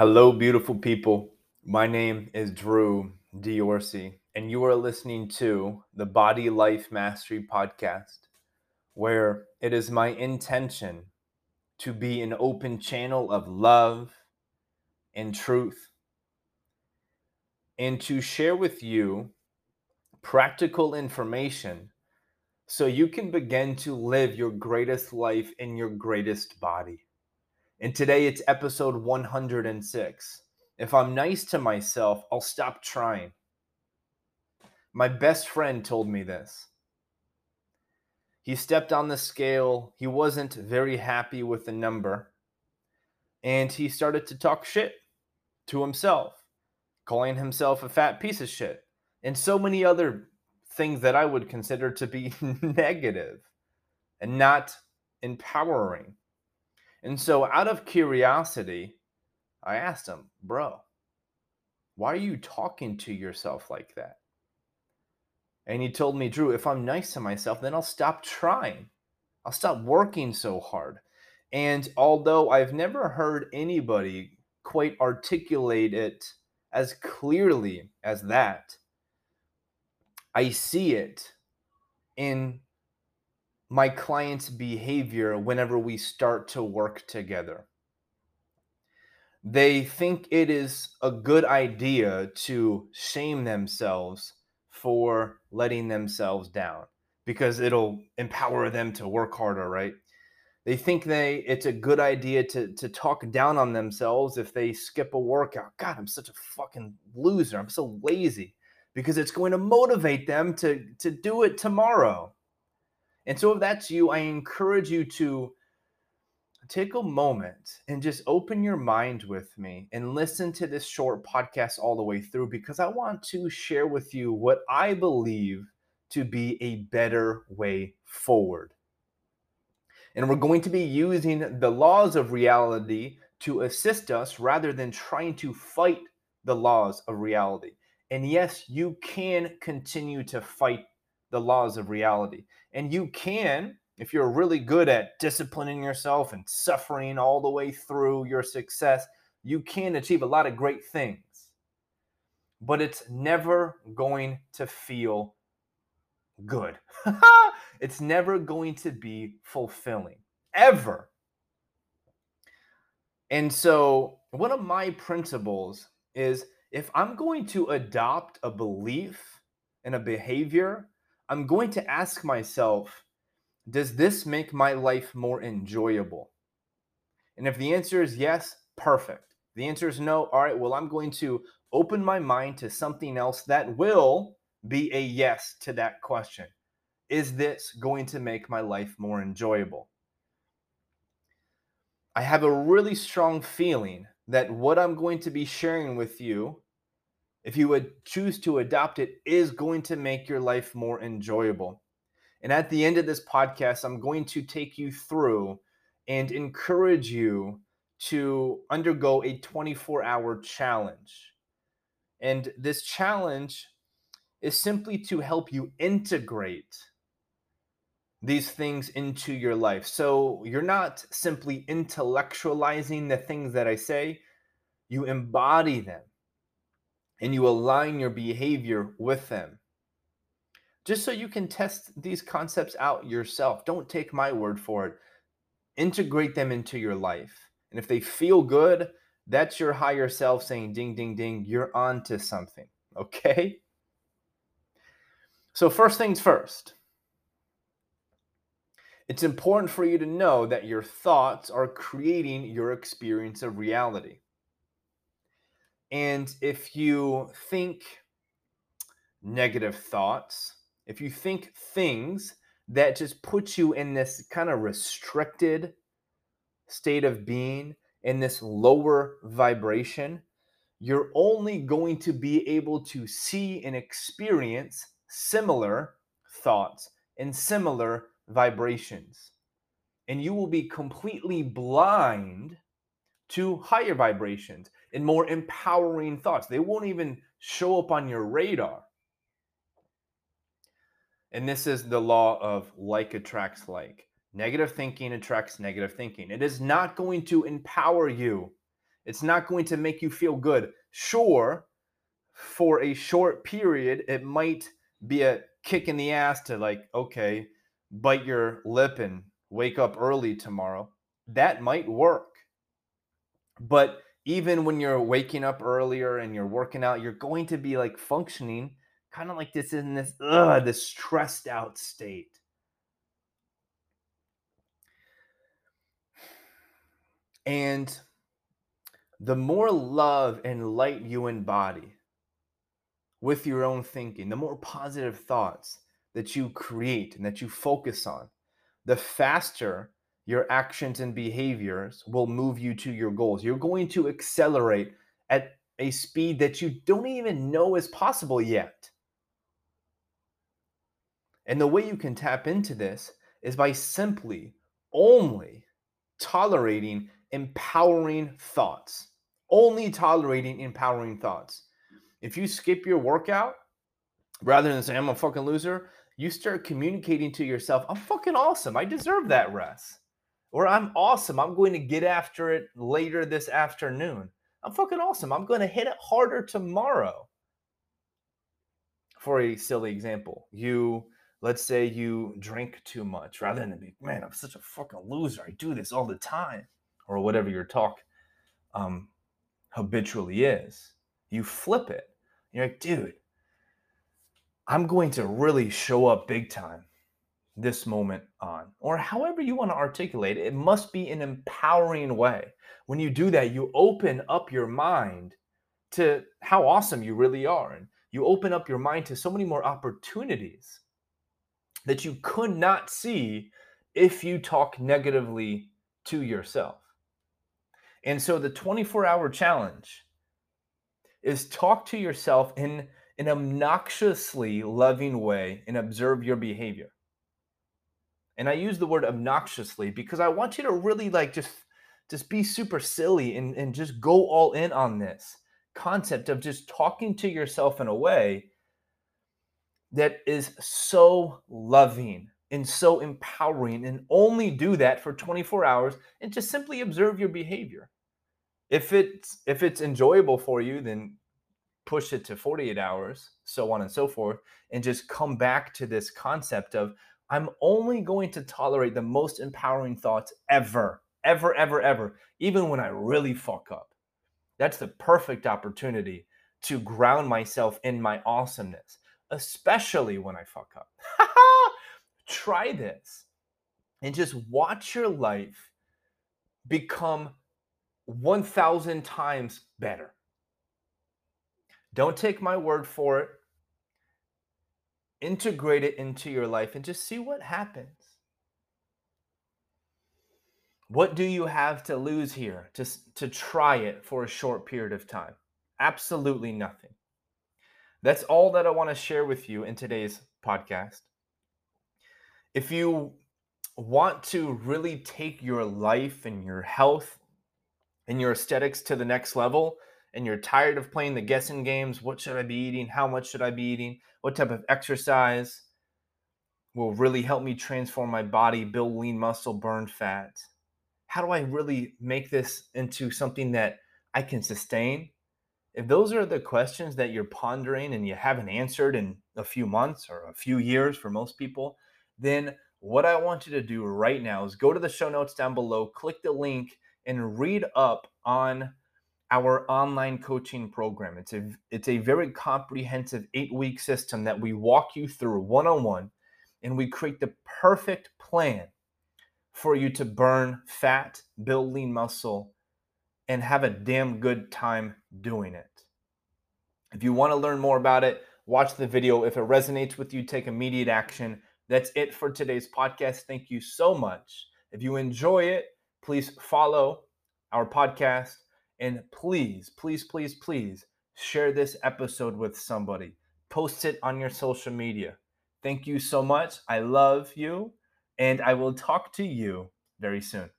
Hello, beautiful people. My name is Drew Diorsi, and you are listening to the Body Life Mastery Podcast, where it is my intention to be an open channel of love and truth, and to share with you practical information so you can begin to live your greatest life in your greatest body. And today it's episode 106. If I'm nice to myself, I'll stop trying. My best friend told me this. He stepped on the scale. He wasn't very happy with the number. And he started to talk shit to himself, calling himself a fat piece of shit, and so many other things that I would consider to be negative and not empowering. And so, out of curiosity, I asked him, Bro, why are you talking to yourself like that? And he told me, Drew, if I'm nice to myself, then I'll stop trying. I'll stop working so hard. And although I've never heard anybody quite articulate it as clearly as that, I see it in my client's behavior whenever we start to work together. They think it is a good idea to shame themselves for letting themselves down because it'll empower them to work harder, right? They think they it's a good idea to to talk down on themselves if they skip a workout. God, I'm such a fucking loser. I'm so lazy because it's going to motivate them to to do it tomorrow. And so, if that's you, I encourage you to take a moment and just open your mind with me and listen to this short podcast all the way through because I want to share with you what I believe to be a better way forward. And we're going to be using the laws of reality to assist us rather than trying to fight the laws of reality. And yes, you can continue to fight the laws of reality. And you can, if you're really good at disciplining yourself and suffering all the way through your success, you can achieve a lot of great things. But it's never going to feel good. it's never going to be fulfilling, ever. And so, one of my principles is if I'm going to adopt a belief and a behavior I'm going to ask myself, does this make my life more enjoyable? And if the answer is yes, perfect. The answer is no, all right, well, I'm going to open my mind to something else that will be a yes to that question. Is this going to make my life more enjoyable? I have a really strong feeling that what I'm going to be sharing with you if you would choose to adopt it, is going to make your life more enjoyable. And at the end of this podcast, I'm going to take you through and encourage you to undergo a 24 hour challenge. And this challenge is simply to help you integrate these things into your life. So you're not simply intellectualizing the things that I say, you embody them and you align your behavior with them. Just so you can test these concepts out yourself. Don't take my word for it. Integrate them into your life. And if they feel good, that's your higher self saying, ding, ding, ding, you're on to something. Okay? So, first things first, it's important for you to know that your thoughts are creating your experience of reality. And if you think negative thoughts, if you think things that just put you in this kind of restricted state of being, in this lower vibration, you're only going to be able to see and experience similar thoughts and similar vibrations. And you will be completely blind to higher vibrations and more empowering thoughts. They won't even show up on your radar. And this is the law of like attracts like. Negative thinking attracts negative thinking. It is not going to empower you. It's not going to make you feel good. Sure, for a short period, it might be a kick in the ass to like, okay, bite your lip and wake up early tomorrow. That might work. But even when you're waking up earlier and you're working out, you're going to be like functioning kind of like this in this ugh, this stressed out state. And the more love and light you embody with your own thinking, the more positive thoughts that you create and that you focus on, the faster your actions and behaviors will move you to your goals. You're going to accelerate at a speed that you don't even know is possible yet. And the way you can tap into this is by simply only tolerating empowering thoughts. Only tolerating empowering thoughts. If you skip your workout rather than say, I'm a fucking loser, you start communicating to yourself, I'm fucking awesome. I deserve that rest. Or I'm awesome. I'm going to get after it later this afternoon. I'm fucking awesome. I'm going to hit it harder tomorrow. For a silly example, you let's say you drink too much rather than be, man, I'm such a fucking loser. I do this all the time, or whatever your talk um, habitually is. You flip it. You're like, dude, I'm going to really show up big time this moment on, or however you want to articulate it. It must be an empowering way. When you do that, you open up your mind to how awesome you really are. And you open up your mind to so many more opportunities that you could not see if you talk negatively to yourself. And so the 24 hour challenge is talk to yourself in an obnoxiously loving way and observe your behavior. And I use the word obnoxiously because I want you to really like just just be super silly and, and just go all in on this concept of just talking to yourself in a way that is so loving and so empowering and only do that for 24 hours and just simply observe your behavior. If it's if it's enjoyable for you then push it to 48 hours so on and so forth and just come back to this concept of i'm only going to tolerate the most empowering thoughts ever ever ever ever even when i really fuck up that's the perfect opportunity to ground myself in my awesomeness especially when I fuck up. Try this and just watch your life become 1,000 times better. Don't take my word for it. Integrate it into your life and just see what happens. What do you have to lose here to, to try it for a short period of time? Absolutely nothing. That's all that I want to share with you in today's podcast. If you want to really take your life and your health and your aesthetics to the next level, and you're tired of playing the guessing games what should I be eating? How much should I be eating? What type of exercise will really help me transform my body, build lean muscle, burn fat? How do I really make this into something that I can sustain if those are the questions that you're pondering and you haven't answered in a few months or a few years for most people, then what I want you to do right now is go to the show notes down below, click the link, and read up on our online coaching program. It's a it's a very comprehensive 8-week system that we walk you through one-on-one and we create the perfect plan for you to burn fat, build lean muscle, and have a damn good time doing it. If you want to learn more about it, watch the video. If it resonates with you, take immediate action. That's it for today's podcast. Thank you so much. If you enjoy it, please follow our podcast and please, please, please, please share this episode with somebody. Post it on your social media. Thank you so much. I love you, and I will talk to you very soon.